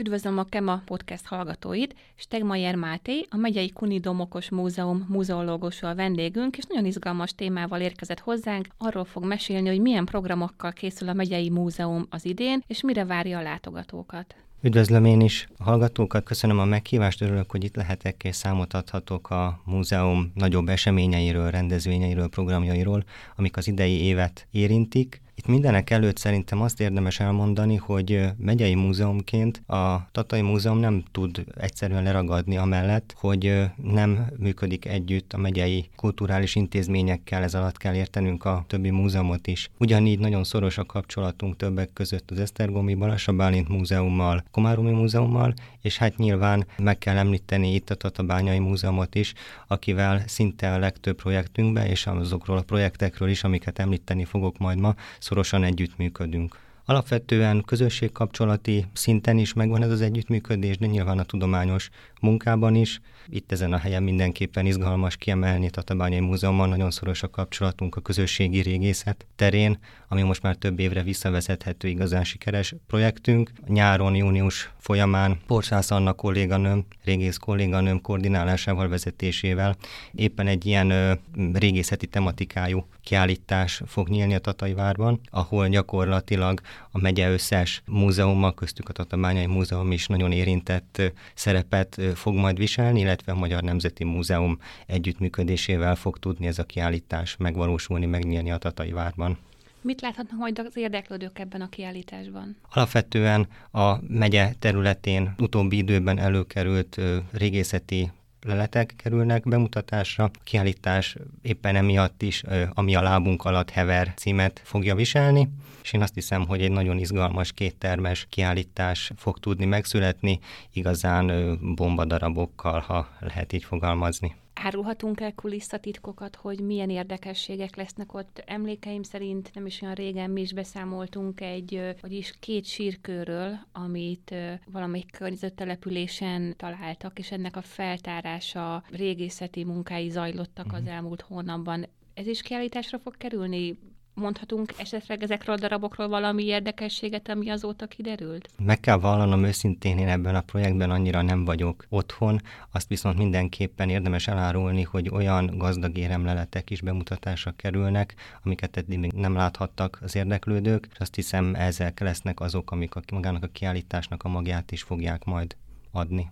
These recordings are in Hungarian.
Üdvözlöm a Kema podcast hallgatóit. Stegmajer Máté, a Megyei Kuni Domokos Múzeum múzeológusa a vendégünk, és nagyon izgalmas témával érkezett hozzánk. Arról fog mesélni, hogy milyen programokkal készül a Megyei Múzeum az idén, és mire várja a látogatókat. Üdvözlöm én is a hallgatókat, köszönöm a meghívást, örülök, hogy itt lehetek és számot adhatok a múzeum nagyobb eseményeiről, rendezvényeiről, programjairól, amik az idei évet érintik. Itt mindenek előtt szerintem azt érdemes elmondani, hogy megyei múzeumként a Tatai Múzeum nem tud egyszerűen leragadni amellett, hogy nem működik együtt a megyei kulturális intézményekkel, ez alatt kell értenünk a többi múzeumot is. Ugyanígy nagyon szoros a kapcsolatunk többek között az Esztergomi Balassa Bálint Múzeummal, Komáromi Múzeummal, és hát nyilván meg kell említeni itt a Tatabányai Múzeumot is, akivel szinte a legtöbb projektünkben, és azokról a projektekről is, amiket említeni fogok majd ma, szorosan együttműködünk. Alapvetően közösségkapcsolati szinten is megvan ez az együttműködés, de nyilván a tudományos munkában is. Itt ezen a helyen mindenképpen izgalmas kiemelni Tatabányai Múzeumban nagyon szoros a kapcsolatunk a közösségi régészet terén, ami most már több évre visszavezethető igazán sikeres projektünk. Nyáron, június folyamán Porszász Anna kolléganőm, régész kolléganőm koordinálásával, vezetésével éppen egy ilyen ö, régészeti tematikájú kiállítás fog nyílni a Tatajvárban, ahol gyakorlatilag a megye összes múzeuma, köztük a Tatabányai Múzeum is nagyon érintett szerepet fog majd viselni, illetve a Magyar Nemzeti Múzeum együttműködésével fog tudni ez a kiállítás megvalósulni, megnyílni a Tatajvárban. Mit láthatnak majd az érdeklődők ebben a kiállításban? Alapvetően a megye területén utóbbi időben előkerült régészeti leletek kerülnek bemutatásra. A kiállítás éppen emiatt is, ami a lábunk alatt hever címet fogja viselni, és én azt hiszem, hogy egy nagyon izgalmas kéttermes kiállítás fog tudni megszületni, igazán bombadarabokkal, ha lehet így fogalmazni. Árulhatunk el kulisszatitkokat, hogy milyen érdekességek lesznek ott. Emlékeim szerint nem is olyan régen mi is beszámoltunk egy, vagyis két sírkőről, amit valamelyik környezettelepülésen találtak, és ennek a feltárása régészeti munkái zajlottak az mhm. elmúlt hónapban. Ez is kiállításra fog kerülni? Mondhatunk esetleg ezekről a darabokról valami érdekességet, ami azóta kiderült? Meg kell vallanom őszintén, én ebben a projektben annyira nem vagyok otthon, azt viszont mindenképpen érdemes elárulni, hogy olyan gazdag éremleletek is bemutatásra kerülnek, amiket eddig még nem láthattak az érdeklődők, és azt hiszem ezek lesznek azok, amik a, magának a kiállításnak a magját is fogják majd adni.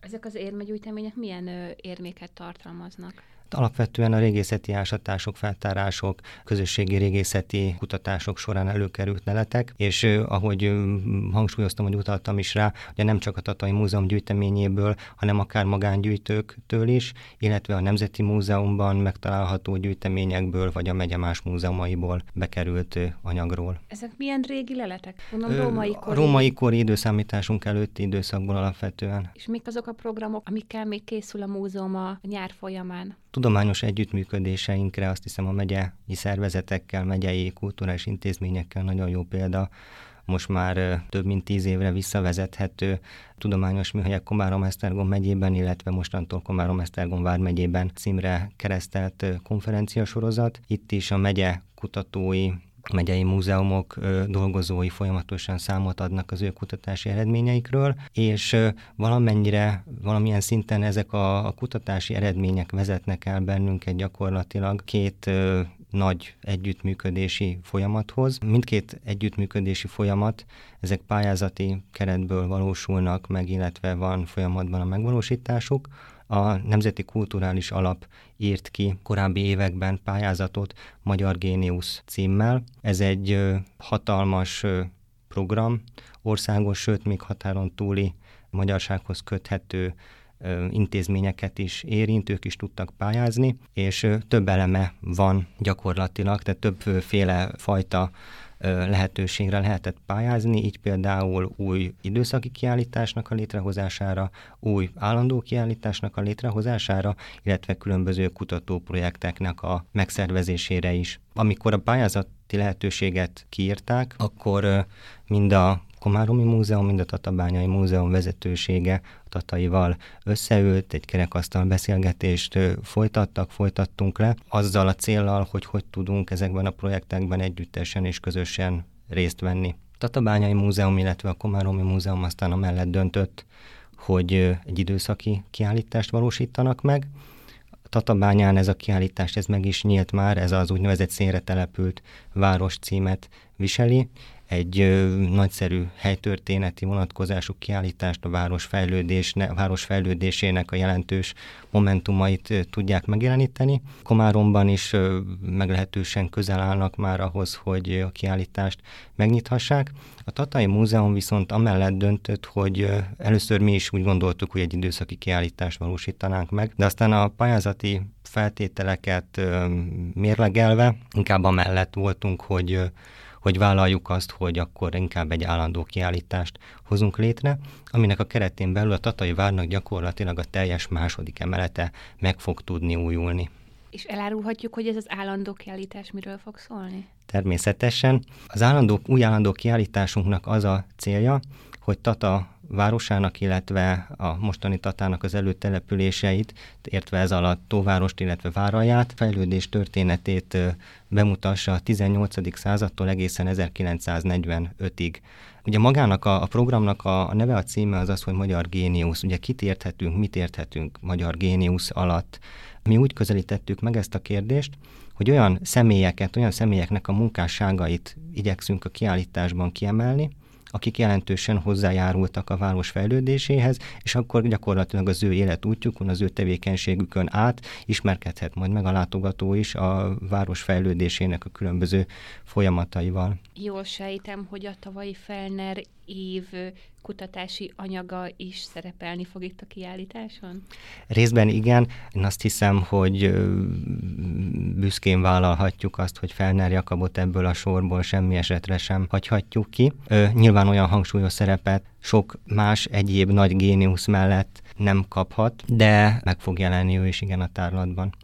Ezek az érmegyűjtemények milyen érméket tartalmaznak? Alapvetően a régészeti ásatások, feltárások, közösségi régészeti kutatások során előkerült leletek, és ahogy hangsúlyoztam, hogy utaltam is rá, ugye nem csak a Tatai Múzeum gyűjteményéből, hanem akár magángyűjtőktől is, illetve a Nemzeti Múzeumban megtalálható gyűjteményekből, vagy a megye más múzeumaiból bekerült anyagról. Ezek milyen régi leletek? Mondom, római kori... Római kori időszámításunk előtti időszakból alapvetően. És mik azok a programok, amikkel még készül a múzeum a nyár folyamán? Tudományos együttműködéseinkre azt hiszem a megyei szervezetekkel, megyei kulturális intézményekkel nagyon jó példa, most már több mint tíz évre visszavezethető tudományos műhelyek Komárom-Esztergom megyében, illetve mostantól Komárom-Esztergom vármegyében címre keresztelt konferenciasorozat. Itt is a megye kutatói megyei múzeumok dolgozói folyamatosan számot adnak az ő kutatási eredményeikről, és valamennyire, valamilyen szinten ezek a, a kutatási eredmények vezetnek el bennünket gyakorlatilag két nagy együttműködési folyamathoz. Mindkét együttműködési folyamat, ezek pályázati keretből valósulnak meg, illetve van folyamatban a megvalósításuk a Nemzeti Kulturális Alap írt ki korábbi években pályázatot Magyar Géniusz címmel. Ez egy hatalmas program, országos, sőt még határon túli magyarsághoz köthető intézményeket is érint, ők is tudtak pályázni, és több eleme van gyakorlatilag, tehát többféle fajta lehetőségre lehetett pályázni, így például új időszaki kiállításnak a létrehozására, új állandó kiállításnak a létrehozására, illetve különböző kutatóprojekteknek a megszervezésére is. Amikor a pályázati lehetőséget kiírták, akkor mind a Komáromi Múzeum, mind a Tatabányai Múzeum vezetősége a Tataival összeült, egy kerekasztal beszélgetést folytattak, folytattunk le, azzal a céllal, hogy hogy tudunk ezekben a projektekben együttesen és közösen részt venni. Tatabányai Múzeum, illetve a Komáromi Múzeum aztán amellett döntött, hogy egy időszaki kiállítást valósítanak meg. Tatabányán ez a kiállítás, ez meg is nyílt már, ez az úgynevezett színre települt város címet viseli, egy ö, nagyszerű helytörténeti vonatkozású kiállítást a város, fejlődés, ne, város fejlődésének a jelentős momentumait ö, tudják megjeleníteni. Komáromban is ö, meglehetősen közel állnak már ahhoz, hogy a kiállítást megnyithassák. A Tatai Múzeum viszont amellett döntött, hogy ö, először mi is úgy gondoltuk, hogy egy időszaki kiállítást valósítanánk meg, de aztán a pályázati feltételeket ö, mérlegelve inkább amellett voltunk, hogy hogy vállaljuk azt, hogy akkor inkább egy állandó kiállítást hozunk létre, aminek a keretén belül a Tatai Várnak gyakorlatilag a teljes második emelete meg fog tudni újulni. És elárulhatjuk, hogy ez az állandó kiállítás miről fog szólni? Természetesen. Az állandó, új állandó kiállításunknak az a célja, hogy Tata városának, illetve a mostani Tatának az előtelepüléseit, értve ez alatt Tóvárost, illetve Váraját, fejlődés történetét bemutassa a 18. századtól egészen 1945-ig. Ugye magának a, a programnak a, a neve, a címe az az, hogy Magyar Géniusz. Ugye kit érthetünk, mit érthetünk Magyar Géniusz alatt. Mi úgy közelítettük meg ezt a kérdést, hogy olyan személyeket, olyan személyeknek a munkásságait igyekszünk a kiállításban kiemelni, akik jelentősen hozzájárultak a város fejlődéséhez, és akkor gyakorlatilag az ő életútjukon, az ő tevékenységükön át ismerkedhet majd meg a látogató is a város fejlődésének a különböző folyamataival. Jól sejtem, hogy a tavalyi Felner év kutatási anyaga is szerepelni fog itt a kiállításon? Részben igen. Én azt hiszem, hogy büszkén vállalhatjuk azt, hogy Felner Jakabot ebből a sorból semmi esetre sem hagyhatjuk ki. Nyilván olyan hangsúlyos szerepet sok más egyéb nagy géniusz mellett nem kaphat, de meg fog jelenni ő is igen a tárlatban.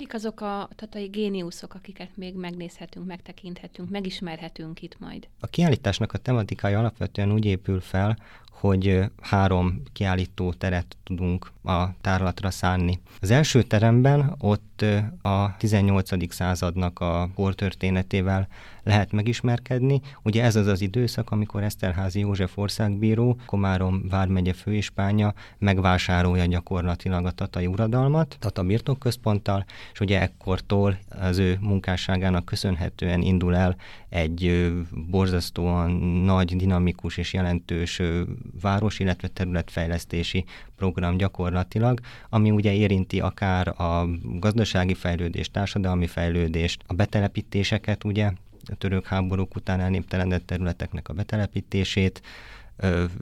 Kik azok a tatai géniuszok, akiket még megnézhetünk, megtekinthetünk, megismerhetünk itt majd? A kiállításnak a tematikája alapvetően úgy épül fel, hogy három kiállító teret tudunk a tárlatra szánni. Az első teremben ott a 18. századnak a kortörténetével lehet megismerkedni. Ugye ez az az időszak, amikor Eszterházi József országbíró, Komárom vármegye főispánya megvásárolja gyakorlatilag a tatai uradalmat, Tata birtokközponttal, és ugye ekkortól az ő munkásságának köszönhetően indul el egy borzasztóan nagy, dinamikus és jelentős város, illetve területfejlesztési program gyakorlatilag, ami ugye érinti akár a gazdasági fejlődést, társadalmi fejlődést, a betelepítéseket, ugye, a török háborúk után elnéptelenedett területeknek a betelepítését,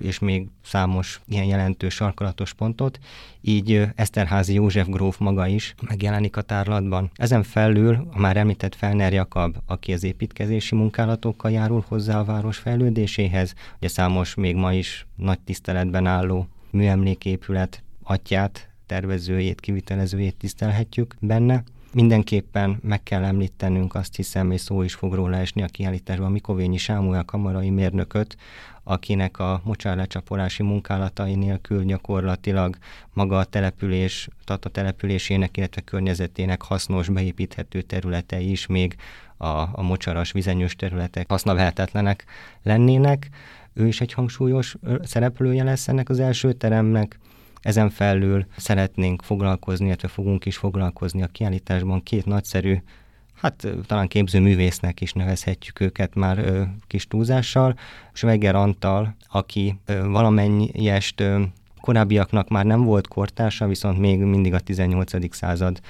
és még számos ilyen jelentős sarkalatos pontot, így Eszterházi József gróf maga is megjelenik a tárlatban. Ezen felül a már említett Felner Jakab, aki az építkezési munkálatokkal járul hozzá a város fejlődéséhez, ugye számos még ma is nagy tiszteletben álló műemléképület atyát, tervezőjét, kivitelezőjét tisztelhetjük benne. Mindenképpen meg kell említenünk, azt hiszem, és szó is fog róla esni a kiállításban, Mikovényi Sámuel kamarai mérnököt, akinek a mocsárlecsapolási munkálatai nélkül gyakorlatilag maga a település, Tata településének, illetve környezetének hasznos, beépíthető területei is még a, a mocsaras, vizenyős területek hasznavehetetlenek lennének. Ő is egy hangsúlyos szereplője lesz ennek az első teremnek. Ezen felül szeretnénk foglalkozni, illetve fogunk is foglalkozni a kiállításban két nagyszerű hát talán képzőművésznek is nevezhetjük őket már ö, kis túlzással. Schweiger Antal, aki ö, valamennyest ö, korábbiaknak már nem volt kortársa, viszont még mindig a 18. század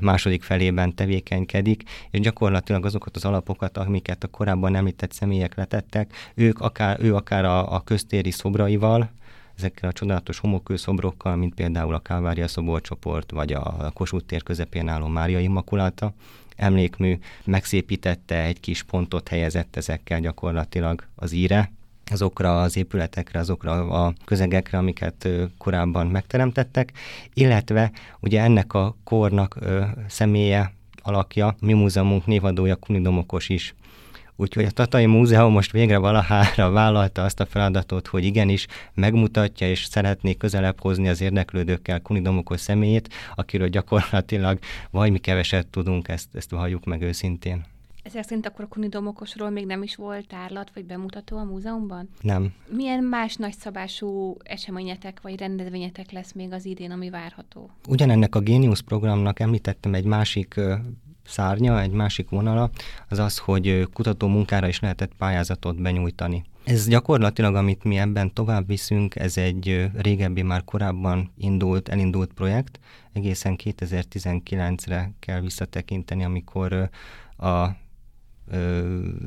második felében tevékenykedik, és gyakorlatilag azokat az alapokat, amiket a korábban említett személyek letettek, ők akár, ő akár a, a köztéri szobraival, ezekkel a csodálatos homokkőszobrokkal, mint például a Kálvária szoborcsoport, vagy a Kossuth tér közepén álló Mária Immakulata, emlékmű megszépítette, egy kis pontot helyezett ezekkel gyakorlatilag az íre, azokra az épületekre, azokra a közegekre, amiket korábban megteremtettek, illetve ugye ennek a kornak személye, alakja, mi múzeumunk névadója Kunidomokos is Úgyhogy a Tatai Múzeum most végre valahára vállalta azt a feladatot, hogy igenis megmutatja és szeretné közelebb hozni az érdeklődőkkel Kunidomokos személyét, akiről gyakorlatilag vagy mi keveset tudunk, ezt, ezt valljuk meg őszintén. Ezek szerint akkor a Kunidomokosról még nem is volt tárlat vagy bemutató a múzeumban? Nem. Milyen más nagyszabású eseményetek vagy rendezvényetek lesz még az idén, ami várható? Ugyanennek a Genius programnak említettem egy másik szárnya, egy másik vonala, az az, hogy kutató munkára is lehetett pályázatot benyújtani. Ez gyakorlatilag, amit mi ebben tovább viszünk, ez egy régebbi, már korábban indult, elindult projekt. Egészen 2019-re kell visszatekinteni, amikor a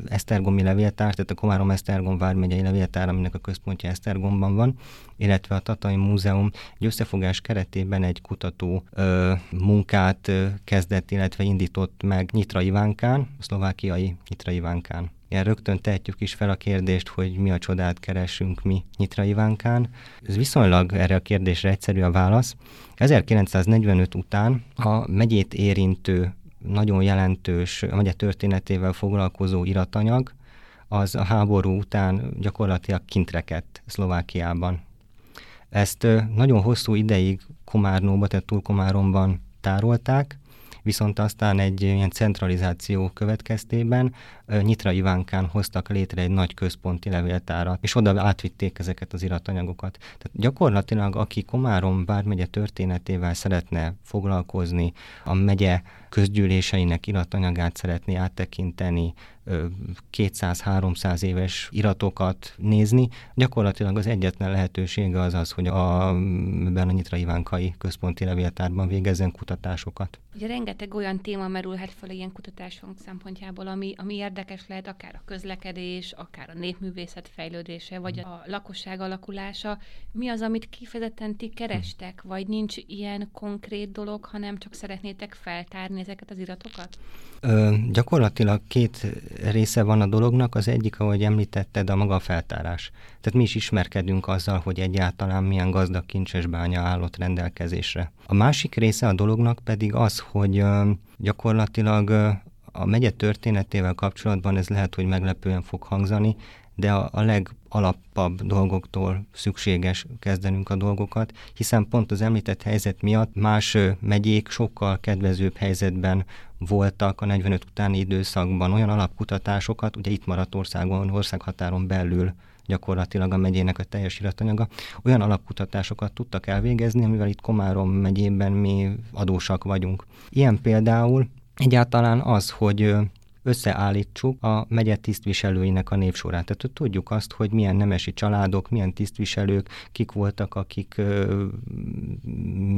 Esztergomi levéltár, tehát a Komárom Esztergom vármegyei levéltár, aminek a központja Esztergomban van, illetve a Tatai Múzeum egy összefogás keretében egy kutató ö, munkát ö, kezdett, illetve indított meg Nyitra Ivánkán, szlovákiai Nyitra Ivánkán. Ilyen rögtön tehetjük is fel a kérdést, hogy mi a csodát keresünk mi Nyitra Ivánkán. Ez viszonylag erre a kérdésre egyszerű a válasz. 1945 után a megyét érintő nagyon jelentős megye történetével foglalkozó iratanyag, az a háború után gyakorlatilag kintrekedt Szlovákiában. Ezt nagyon hosszú ideig Komárnóba, tehát Túlkomáromban tárolták, viszont aztán egy ilyen centralizáció következtében Nyitra Ivánkán hoztak létre egy nagy központi levéltárat, és oda átvitték ezeket az iratanyagokat. Tehát gyakorlatilag, aki Komárom bármegye történetével szeretne foglalkozni, a megye közgyűléseinek iratanyagát szeretné áttekinteni, 200-300 éves iratokat nézni. Gyakorlatilag az egyetlen lehetősége az az, hogy a, ebben a Nyitra Ivánkai központi levéltárban végezzen kutatásokat. Ugye rengeteg olyan téma merülhet fel ilyen kutatásunk szempontjából, ami, ami érdekes lehet, akár a közlekedés, akár a népművészet fejlődése, vagy a lakosság alakulása. Mi az, amit kifejezetten ti kerestek, vagy nincs ilyen konkrét dolog, hanem csak szeretnétek feltárni ezeket az iratokat? Ö, gyakorlatilag két része van a dolognak. Az egyik, ahogy említetted, a maga feltárás. Tehát mi is ismerkedünk azzal, hogy egyáltalán milyen gazdag kincses bánya állott rendelkezésre. A másik része a dolognak pedig az, hogy ö, gyakorlatilag ö, a megye történetével kapcsolatban ez lehet, hogy meglepően fog hangzani, de a, a legalapabb dolgoktól szükséges kezdenünk a dolgokat, hiszen pont az említett helyzet miatt más megyék sokkal kedvezőbb helyzetben voltak a 45 utáni időszakban olyan alapkutatásokat, ugye itt maradt országon, országhatáron belül gyakorlatilag a megyének a teljes iratanyaga, olyan alapkutatásokat tudtak elvégezni, amivel itt Komárom megyében mi adósak vagyunk. Ilyen például egyáltalán az, hogy összeállítsuk a megye tisztviselőinek a névsorát. Tehát tudjuk azt, hogy milyen nemesi családok, milyen tisztviselők, kik voltak, akik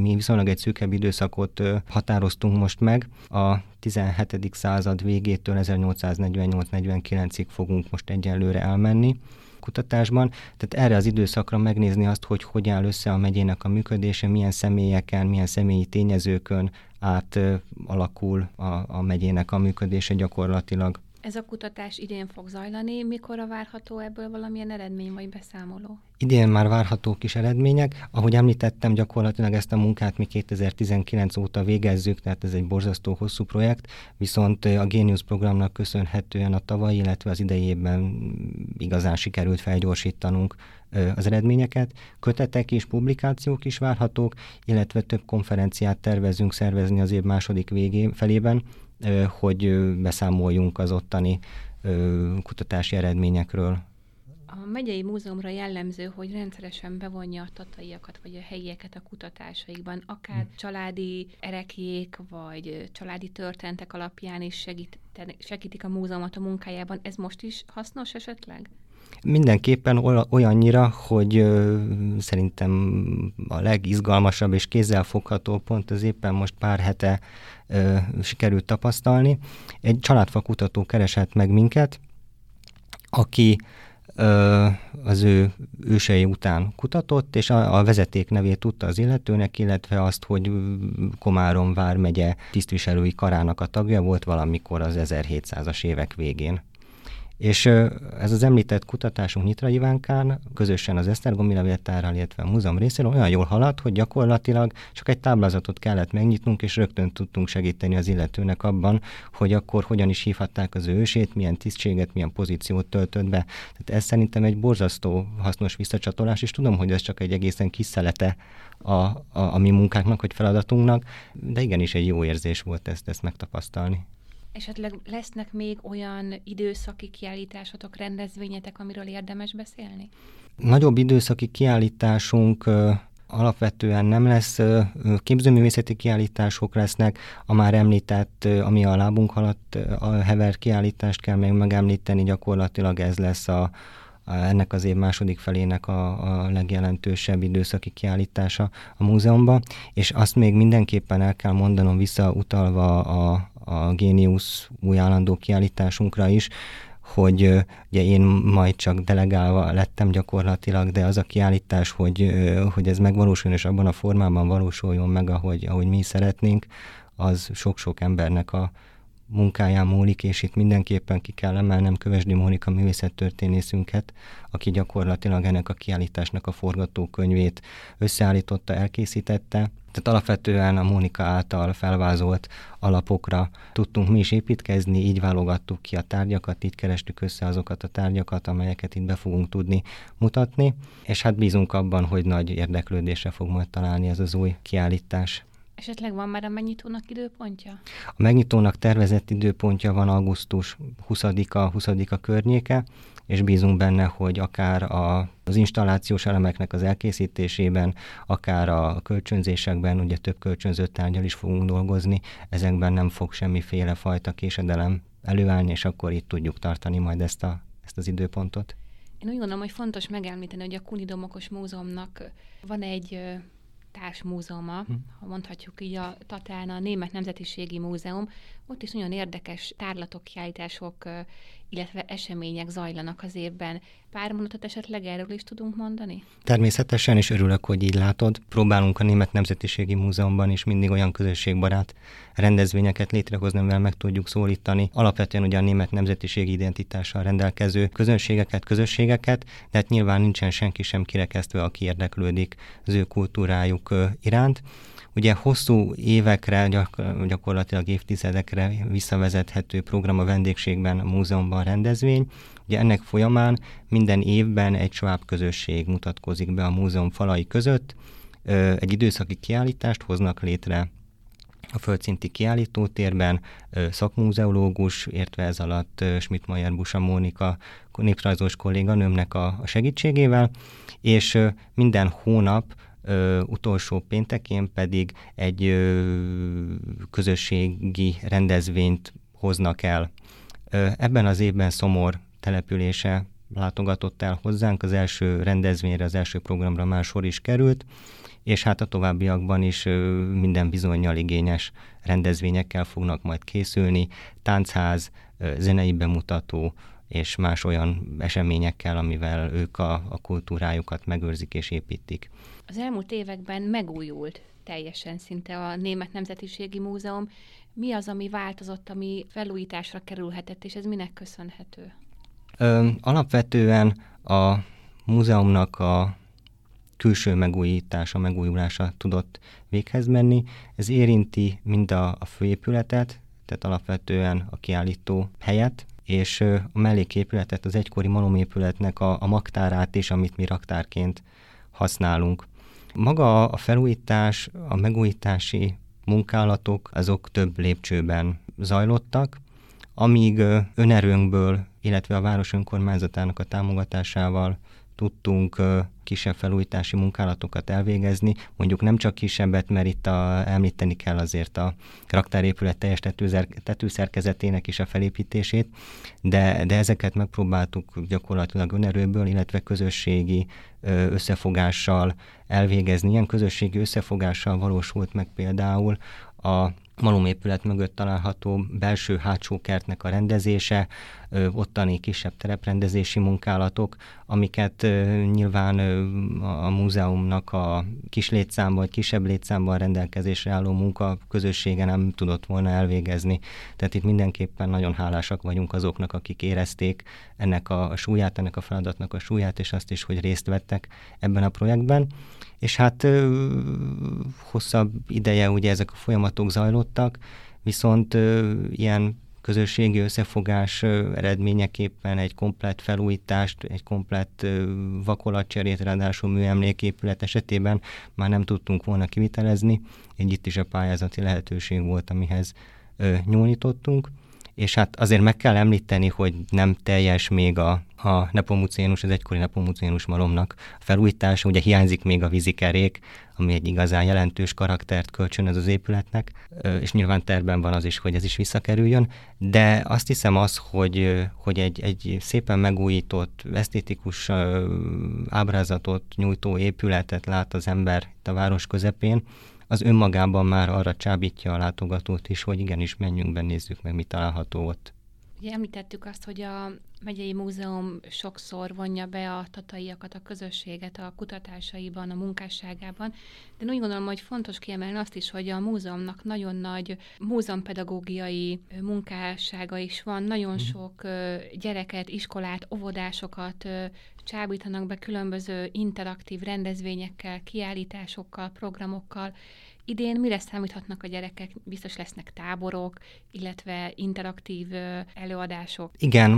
mi viszonylag egy szűkebb időszakot határoztunk most meg. A 17. század végétől 1848-49-ig fogunk most egyelőre elmenni kutatásban. Tehát erre az időszakra megnézni azt, hogy hogy áll össze a megyének a működése, milyen személyeken, milyen személyi tényezőkön át alakul a, a megyének a működése gyakorlatilag. Ez a kutatás idén fog zajlani, mikor a várható ebből valamilyen eredmény vagy beszámoló? Idén már várható kis eredmények. Ahogy említettem, gyakorlatilag ezt a munkát mi 2019 óta végezzük, tehát ez egy borzasztó hosszú projekt, viszont a Genius programnak köszönhetően a tavalyi, illetve az idejében igazán sikerült felgyorsítanunk az eredményeket. Kötetek és publikációk is várhatók, illetve több konferenciát tervezünk szervezni az év második végé felében, hogy beszámoljunk az ottani kutatási eredményekről. A megyei múzeumra jellemző, hogy rendszeresen bevonja a tataiakat vagy a helyieket a kutatásaikban, akár hm. családi erekék vagy családi történetek alapján is segít, segítik a múzeumot a munkájában. Ez most is hasznos esetleg? Mindenképpen olyannyira, hogy szerintem a legizgalmasabb és kézzelfogható pont az éppen most pár hete sikerült tapasztalni. Egy családfakutató keresett meg minket, aki az ő ősei után kutatott, és a, a vezeték nevét tudta az illetőnek, illetve azt, hogy Komárom vármegye tisztviselői karának a tagja volt valamikor az 1700-as évek végén. És ez az említett kutatásunk Nyitra Ivánkán közösen az Esztergomi Levéltárral, illetve a múzeum részéről olyan jól haladt, hogy gyakorlatilag csak egy táblázatot kellett megnyitnunk, és rögtön tudtunk segíteni az illetőnek abban, hogy akkor hogyan is hívhatták az ő ősét, milyen tisztséget, milyen pozíciót töltött be. Tehát ez szerintem egy borzasztó hasznos visszacsatolás, és tudom, hogy ez csak egy egészen kis szelete a, a, a mi munkánknak, vagy feladatunknak, de igenis egy jó érzés volt ezt, ezt megtapasztalni. Esetleg lesznek még olyan időszaki kiállításotok, rendezvényetek, amiről érdemes beszélni? Nagyobb időszaki kiállításunk alapvetően nem lesz, képzőművészeti kiállítások lesznek, a már említett, ami a lábunk alatt a hever kiállítást kell még megemlíteni, gyakorlatilag ez lesz a ennek az év második felének a, a legjelentősebb időszaki kiállítása a múzeumban, és azt még mindenképpen el kell mondanom visszautalva a, a Géniusz új állandó kiállításunkra is, hogy ugye én majd csak delegálva lettem gyakorlatilag, de az a kiállítás, hogy, hogy ez megvalósuljon, és abban a formában valósuljon meg, ahogy, ahogy mi szeretnénk, az sok-sok embernek a munkáján múlik, és itt mindenképpen ki kell emelnem Kövesdi Mónika művészettörténészünket, aki gyakorlatilag ennek a kiállításnak a forgatókönyvét összeállította, elkészítette, tehát alapvetően a Mónika által felvázolt alapokra tudtunk mi is építkezni, így válogattuk ki a tárgyakat, így kerestük össze azokat a tárgyakat, amelyeket itt be fogunk tudni mutatni, és hát bízunk abban, hogy nagy érdeklődésre fog majd találni ez az új kiállítás. Esetleg van már a megnyitónak időpontja? A megnyitónak tervezett időpontja van augusztus 20-a, 20-a környéke, és bízunk benne, hogy akár a, az installációs elemeknek az elkészítésében, akár a kölcsönzésekben, ugye több kölcsönzött tárgyal is fogunk dolgozni, ezekben nem fog semmiféle fajta késedelem előállni, és akkor itt tudjuk tartani majd ezt, a, ezt az időpontot. Én úgy gondolom, hogy fontos megemlíteni, hogy a Kunidomokos Múzeumnak van egy társmúzeuma, hm. ha mondhatjuk így a Tatán, a Német Nemzetiségi Múzeum, ott is nagyon érdekes tárlatok, kiállítások, illetve események zajlanak az évben. Pár mondatot esetleg erről is tudunk mondani? Természetesen, és örülök, hogy így látod. Próbálunk a Német Nemzetiségi Múzeumban is mindig olyan közösségbarát rendezvényeket létrehozni, amivel meg tudjuk szólítani. Alapvetően ugye a német nemzetiségi identitással rendelkező közönségeket, közösségeket, de hát nyilván nincsen senki sem kirekesztve, aki érdeklődik az ő kultúrájuk iránt. Ugye hosszú évekre, gyak, gyakorlatilag évtizedekre visszavezethető program a vendégségben, a múzeumban rendezvény. Ugye ennek folyamán minden évben egy sváb közösség mutatkozik be a múzeum falai között, egy időszaki kiállítást hoznak létre a földszinti kiállítótérben, szakmúzeológus, értve ez alatt Schmidt-Mayer Busa Mónika néprajzos kolléganőmnek a segítségével, és minden hónap ö, utolsó péntekén pedig egy ö, közösségi rendezvényt hoznak el. Ö, ebben az évben Szomor települése látogatott el hozzánk, az első rendezvényre, az első programra már sor is került, és hát a továbbiakban is ö, minden bizonyal igényes rendezvényekkel fognak majd készülni, táncház, ö, zenei bemutató, és más olyan eseményekkel, amivel ők a, a kultúrájukat megőrzik és építik. Az elmúlt években megújult teljesen szinte a Német Nemzetiségi Múzeum. Mi az, ami változott, ami felújításra kerülhetett, és ez minek köszönhető? Ö, alapvetően a múzeumnak a külső megújítása, megújulása tudott véghez menni. Ez érinti mind a, a főépületet, tehát alapvetően a kiállító helyet, és a melléképületet, az egykori malomépületnek a, a magtárát is, amit mi raktárként használunk. Maga a felújítás, a megújítási munkálatok, azok több lépcsőben zajlottak, amíg önerőnkből, illetve a város önkormányzatának a támogatásával tudtunk kisebb felújítási munkálatokat elvégezni, mondjuk nem csak kisebbet, mert itt a, említeni kell azért a raktárépület teljes tetőszerkezetének is a felépítését, de, de ezeket megpróbáltuk gyakorlatilag önerőből, illetve közösségi összefogással elvégezni. Ilyen közösségi összefogással valósult meg például a malomépület mögött található belső-hátsó kertnek a rendezése, ottani kisebb tereprendezési munkálatok, amiket nyilván a múzeumnak a kis létszámban vagy kisebb létszámban rendelkezésre álló munka közössége nem tudott volna elvégezni. Tehát itt mindenképpen nagyon hálásak vagyunk azoknak, akik érezték ennek a súlyát, ennek a feladatnak a súlyát, és azt is, hogy részt vettek ebben a projektben. És hát hosszabb ideje ugye ezek a folyamatok zajlottak, viszont ilyen közösségi összefogás eredményeképpen egy komplett felújítást, egy komplett vakolatcserét, ráadásul műemléképület esetében már nem tudtunk volna kivitelezni, így itt is a pályázati lehetőség volt, amihez nyúlítottunk, és hát azért meg kell említeni, hogy nem teljes még a, a nepomucénus, az egykori nepomucénus malomnak felújítása, ugye hiányzik még a vízikerék, ami egy igazán jelentős karaktert kölcsönöz az épületnek, és nyilván terben van az is, hogy ez is visszakerüljön, de azt hiszem az, hogy, hogy egy, egy szépen megújított, esztétikus ábrázatot nyújtó épületet lát az ember itt a város közepén, az önmagában már arra csábítja a látogatót is, hogy igenis menjünk be, nézzük meg, mi található ott. Ugye említettük azt, hogy a megyei múzeum sokszor vonja be a tataiakat, a közösséget a kutatásaiban, a munkásságában, de úgy gondolom, hogy fontos kiemelni azt is, hogy a múzeumnak nagyon nagy múzeumpedagógiai munkássága is van, nagyon mm. sok gyereket, iskolát, óvodásokat csábítanak be különböző interaktív rendezvényekkel, kiállításokkal, programokkal, Idén mire számíthatnak a gyerekek? Biztos lesznek táborok, illetve interaktív előadások. Igen,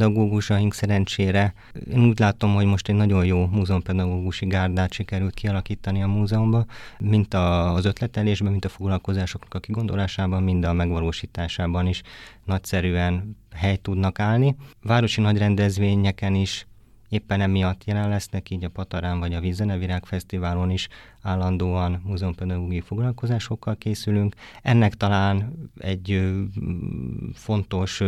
múzeumpedagógusaink szerencsére. Én úgy látom, hogy most egy nagyon jó múzeumpedagógusi gárdát sikerült kialakítani a múzeumban, mint az ötletelésben, mint a foglalkozásoknak a kigondolásában, mind a megvalósításában is nagyszerűen hely tudnak állni. Városi nagy rendezvényeken is éppen emiatt jelen lesznek, így a Patarán vagy a Vízenevirág Fesztiválon is állandóan múzeumpedagógiai foglalkozásokkal készülünk. Ennek talán egy fontos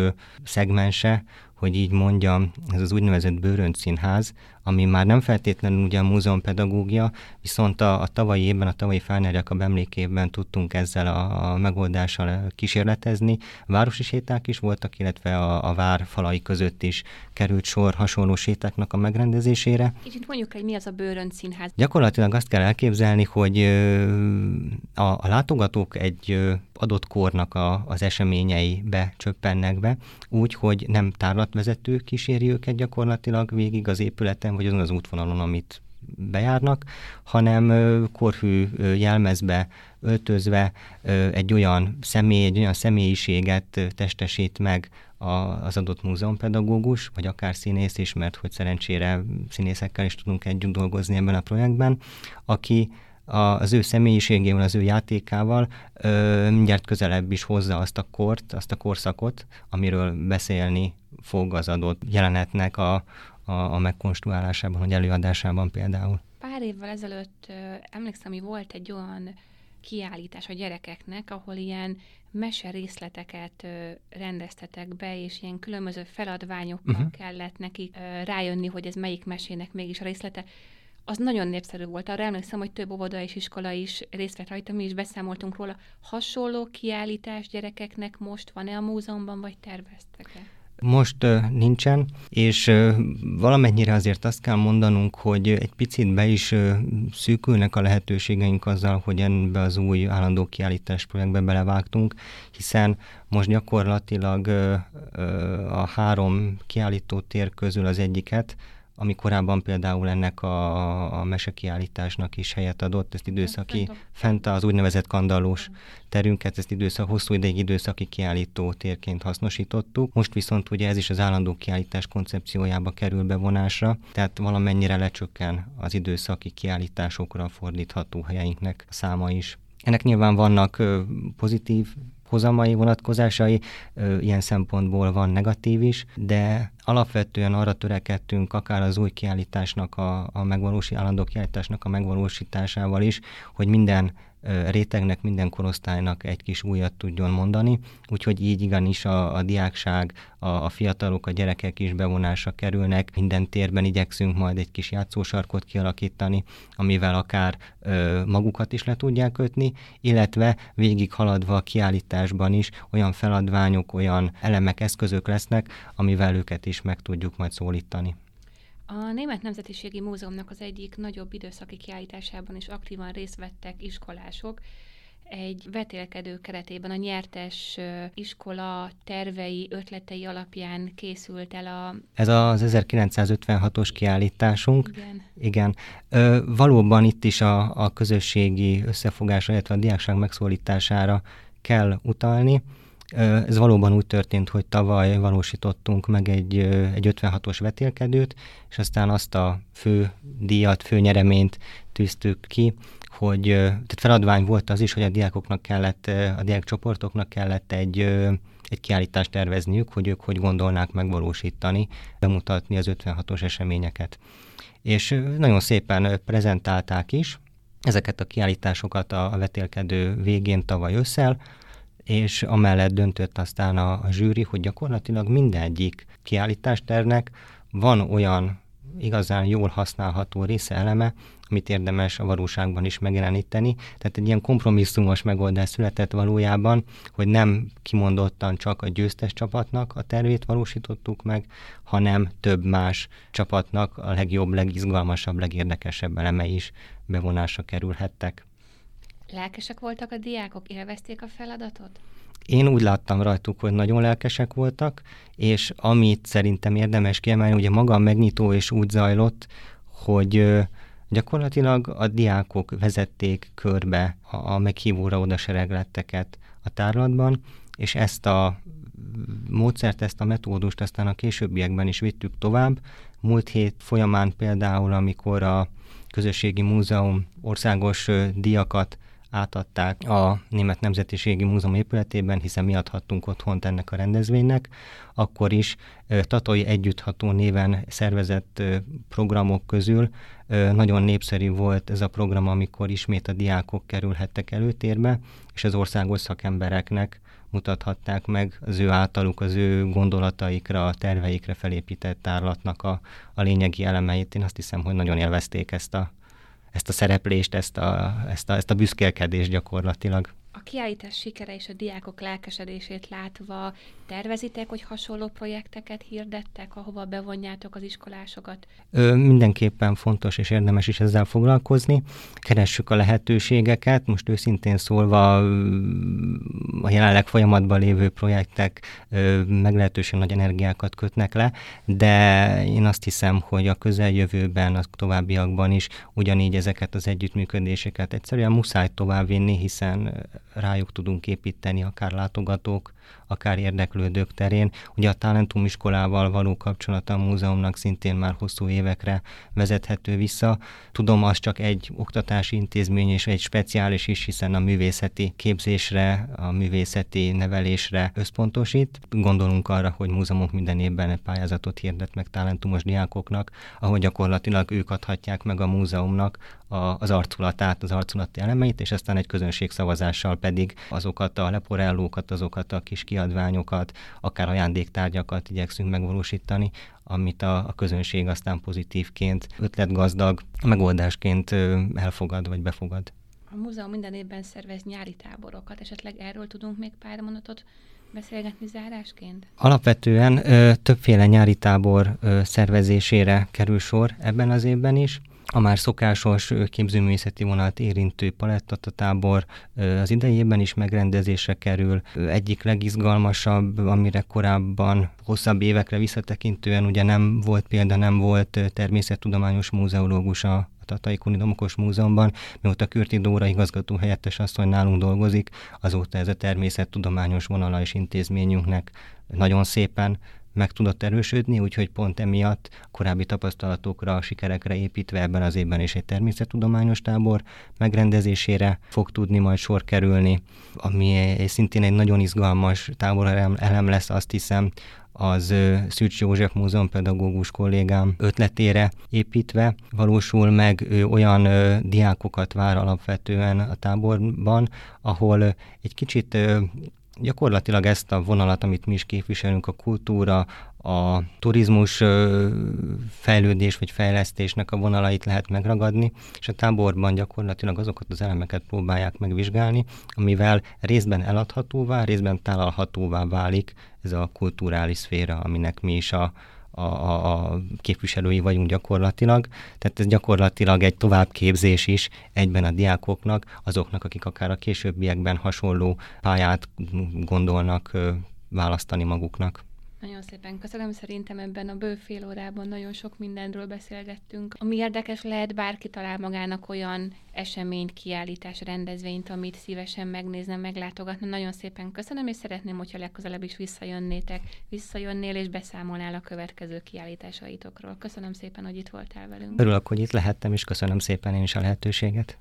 szegmense, hogy így mondjam, ez az úgynevezett Bőrönt Színház, ami már nem feltétlenül ugye a múzeumpedagógia, viszont a, a tavalyi évben, a tavalyi Fájner emlékében tudtunk ezzel a, a megoldással kísérletezni. Városi séták is voltak, illetve a, a vár falai között is került sor hasonló sétáknak a megrendezésére. Kicsit mondjuk, hogy mi az a Bőrönt Színház? Gyakorlatilag azt kell elképzelni, hogy a, a látogatók egy adott kornak a, az eseményeibe csöppennek be, úgy, hogy nem tárlatvezető kíséri őket gyakorlatilag végig az épületen, vagy azon az útvonalon, amit bejárnak, hanem korhű jelmezbe öltözve egy olyan személy, egy olyan személyiséget testesít meg az adott múzeumpedagógus, vagy akár színész is, mert hogy szerencsére színészekkel is tudunk együtt dolgozni ebben a projektben, aki az ő személyiségével, az ő játékával ö, mindjárt közelebb is hozza azt a kort, azt a korszakot, amiről beszélni fog az adott jelenetnek a, a, a megkonstruálásában, vagy előadásában például. Pár évvel ezelőtt ö, emlékszem, hogy volt egy olyan kiállítás a gyerekeknek, ahol ilyen mese részleteket ö, rendeztetek be, és ilyen különböző feladványokkal uh-huh. kellett nekik ö, rájönni, hogy ez melyik mesének mégis a részlete az nagyon népszerű volt. Arra emlékszem, hogy több óvoda és iskola is részt vett rajta, mi is beszámoltunk róla. Hasonló kiállítás gyerekeknek most van-e a múzeumban, vagy terveztek-e? Most nincsen, és valamennyire azért azt kell mondanunk, hogy egy picit be is szűkülnek a lehetőségeink azzal, hogy ebbe az új állandó kiállítás projektbe belevágtunk, hiszen most gyakorlatilag a három kiállító tér közül az egyiket ami korábban például ennek a, a mesekiállításnak is helyet adott, ezt időszaki, fent az úgynevezett kandallós terünket, ezt időszak, hosszú ideig időszaki kiállító térként hasznosítottuk. Most viszont ugye ez is az állandó kiállítás koncepciójába kerül bevonásra, tehát valamennyire lecsökken az időszaki kiállításokra fordítható helyeinknek a száma is. Ennek nyilván vannak pozitív hozamai vonatkozásai, ilyen szempontból van negatív is, de alapvetően arra törekedtünk akár az új kiállításnak, a, a megvalósi, állandó kiállításnak a megvalósításával is, hogy minden rétegnek, minden korosztálynak egy kis újat tudjon mondani, úgyhogy így igenis a, a diákság, a, a fiatalok, a gyerekek is bevonásra kerülnek, minden térben igyekszünk majd egy kis játszósarkot kialakítani, amivel akár ö, magukat is le tudják kötni, illetve végig haladva a kiállításban is olyan feladványok, olyan elemek, eszközök lesznek, amivel őket is meg tudjuk majd szólítani. A Német Nemzetiségi Múzeumnak az egyik nagyobb időszaki kiállításában is aktívan részt vettek iskolások, egy vetélkedő keretében a nyertes iskola tervei, ötletei alapján készült el a... Ez az 1956-os kiállításunk. Igen. Igen. Ö, valóban itt is a, a közösségi összefogásra, illetve a diákság megszólítására kell utalni. Ez valóban úgy történt, hogy tavaly valósítottunk meg egy, egy 56-os vetélkedőt, és aztán azt a fő díjat, fő nyereményt tűztük ki, hogy tehát feladvány volt az is, hogy a diákoknak kellett, a diákcsoportoknak kellett egy, egy kiállítást tervezniük, hogy ők hogy gondolnák megvalósítani, bemutatni az 56-os eseményeket. És nagyon szépen prezentálták is ezeket a kiállításokat a vetélkedő végén tavaly ősszel, és amellett döntött aztán a, a zsűri, hogy gyakorlatilag mindegyik kiállítástervnek van olyan igazán jól használható része eleme, amit érdemes a valóságban is megjeleníteni. Tehát egy ilyen kompromisszumos megoldás született valójában, hogy nem kimondottan csak a győztes csapatnak a tervét valósítottuk meg, hanem több más csapatnak a legjobb, legizgalmasabb, legérdekesebb elemei is bevonásra kerülhettek. Lelkesek voltak a diákok, élvezték a feladatot? Én úgy láttam rajtuk, hogy nagyon lelkesek voltak, és amit szerintem érdemes kiemelni, ugye maga a megnyitó és úgy zajlott, hogy gyakorlatilag a diákok vezették körbe a, a meghívóra oda seregletteket a tárlatban, és ezt a módszert, ezt a metódust aztán a későbbiekben is vittük tovább. Múlt hét folyamán például, amikor a Közösségi Múzeum országos díjakat átadták a Német Nemzetiségi Múzeum épületében, hiszen mi adhattunk otthont ennek a rendezvénynek, akkor is Tatai Együttható néven szervezett programok közül nagyon népszerű volt ez a program, amikor ismét a diákok kerülhettek előtérbe, és az országos szakembereknek mutathatták meg az ő általuk, az ő gondolataikra, a terveikre felépített tárlatnak a, a lényegi elemeit. Én azt hiszem, hogy nagyon élvezték ezt a, ezt a szereplést, ezt a, ezt a, ezt a büszkélkedést gyakorlatilag. A kiállítás sikere és a diákok lelkesedését látva tervezitek, hogy hasonló projekteket hirdettek, ahova bevonjátok az iskolásokat? Ö, mindenképpen fontos és érdemes is ezzel foglalkozni. Keressük a lehetőségeket. Most őszintén szólva a jelenleg folyamatban lévő projektek ö, meglehetősen nagy energiákat kötnek le, de én azt hiszem, hogy a közeljövőben, a továbbiakban is ugyanígy ezeket az együttműködéseket egyszerűen muszáj továbbvinni, hiszen rájuk tudunk építeni akár látogatók, akár érdeklődők terén. Ugye a Talentum iskolával való kapcsolata a múzeumnak szintén már hosszú évekre vezethető vissza. Tudom, az csak egy oktatási intézmény és egy speciális is, hiszen a művészeti képzésre, a művészeti nevelésre összpontosít. Gondolunk arra, hogy múzeumok minden évben egy pályázatot hirdet meg talentumos diákoknak, ahol gyakorlatilag ők adhatják meg a múzeumnak a, az arculatát, az arculati elemeit, és aztán egy közönségszavazással pedig azokat a leporellókat, azokat a kis kiadványokat, akár ajándéktárgyakat igyekszünk megvalósítani, amit a, a közönség aztán pozitívként, ötletgazdag megoldásként elfogad vagy befogad. A múzeum minden évben szervez nyári táborokat, esetleg erről tudunk még pár mondatot beszélgetni zárásként? Alapvetően ö, többféle nyári tábor ö, szervezésére kerül sor ebben az évben is a már szokásos képzőművészeti vonalat érintő palettatábor az idejében is megrendezésre kerül. Egyik legizgalmasabb, amire korábban hosszabb évekre visszatekintően ugye nem volt példa, nem volt természettudományos múzeológus a Tatai Kuni Domokos Múzeumban, mióta Kürti Dóra igazgató helyettes asszony nálunk dolgozik, azóta ez a természettudományos vonala és intézményünknek nagyon szépen meg tudott erősödni, úgyhogy pont emiatt korábbi tapasztalatokra, sikerekre építve ebben az évben is egy természettudományos tábor megrendezésére fog tudni majd sor kerülni, ami szintén egy nagyon izgalmas tábor elem lesz, azt hiszem, az Szűcs József Múzeum pedagógus kollégám ötletére építve. Valósul meg, ő olyan diákokat vár alapvetően a táborban, ahol egy kicsit gyakorlatilag ezt a vonalat, amit mi is képviselünk, a kultúra, a turizmus fejlődés vagy fejlesztésnek a vonalait lehet megragadni, és a táborban gyakorlatilag azokat az elemeket próbálják megvizsgálni, amivel részben eladhatóvá, részben tálalhatóvá válik ez a kulturális szféra, aminek mi is a, a, a képviselői vagyunk gyakorlatilag. Tehát ez gyakorlatilag egy továbbképzés is egyben a diákoknak, azoknak, akik akár a későbbiekben hasonló pályát gondolnak választani maguknak. Nagyon szépen köszönöm, szerintem ebben a bő órában nagyon sok mindenről beszélgettünk. Ami érdekes lehet, bárki talál magának olyan eseményt, kiállítás, rendezvényt, amit szívesen megnézne, meglátogatna. Nagyon szépen köszönöm, és szeretném, hogyha legközelebb is visszajönnétek, visszajönnél és beszámolnál a következő kiállításaitokról. Köszönöm szépen, hogy itt voltál velünk. Örülök, hogy itt lehettem, és köszönöm szépen én is a lehetőséget.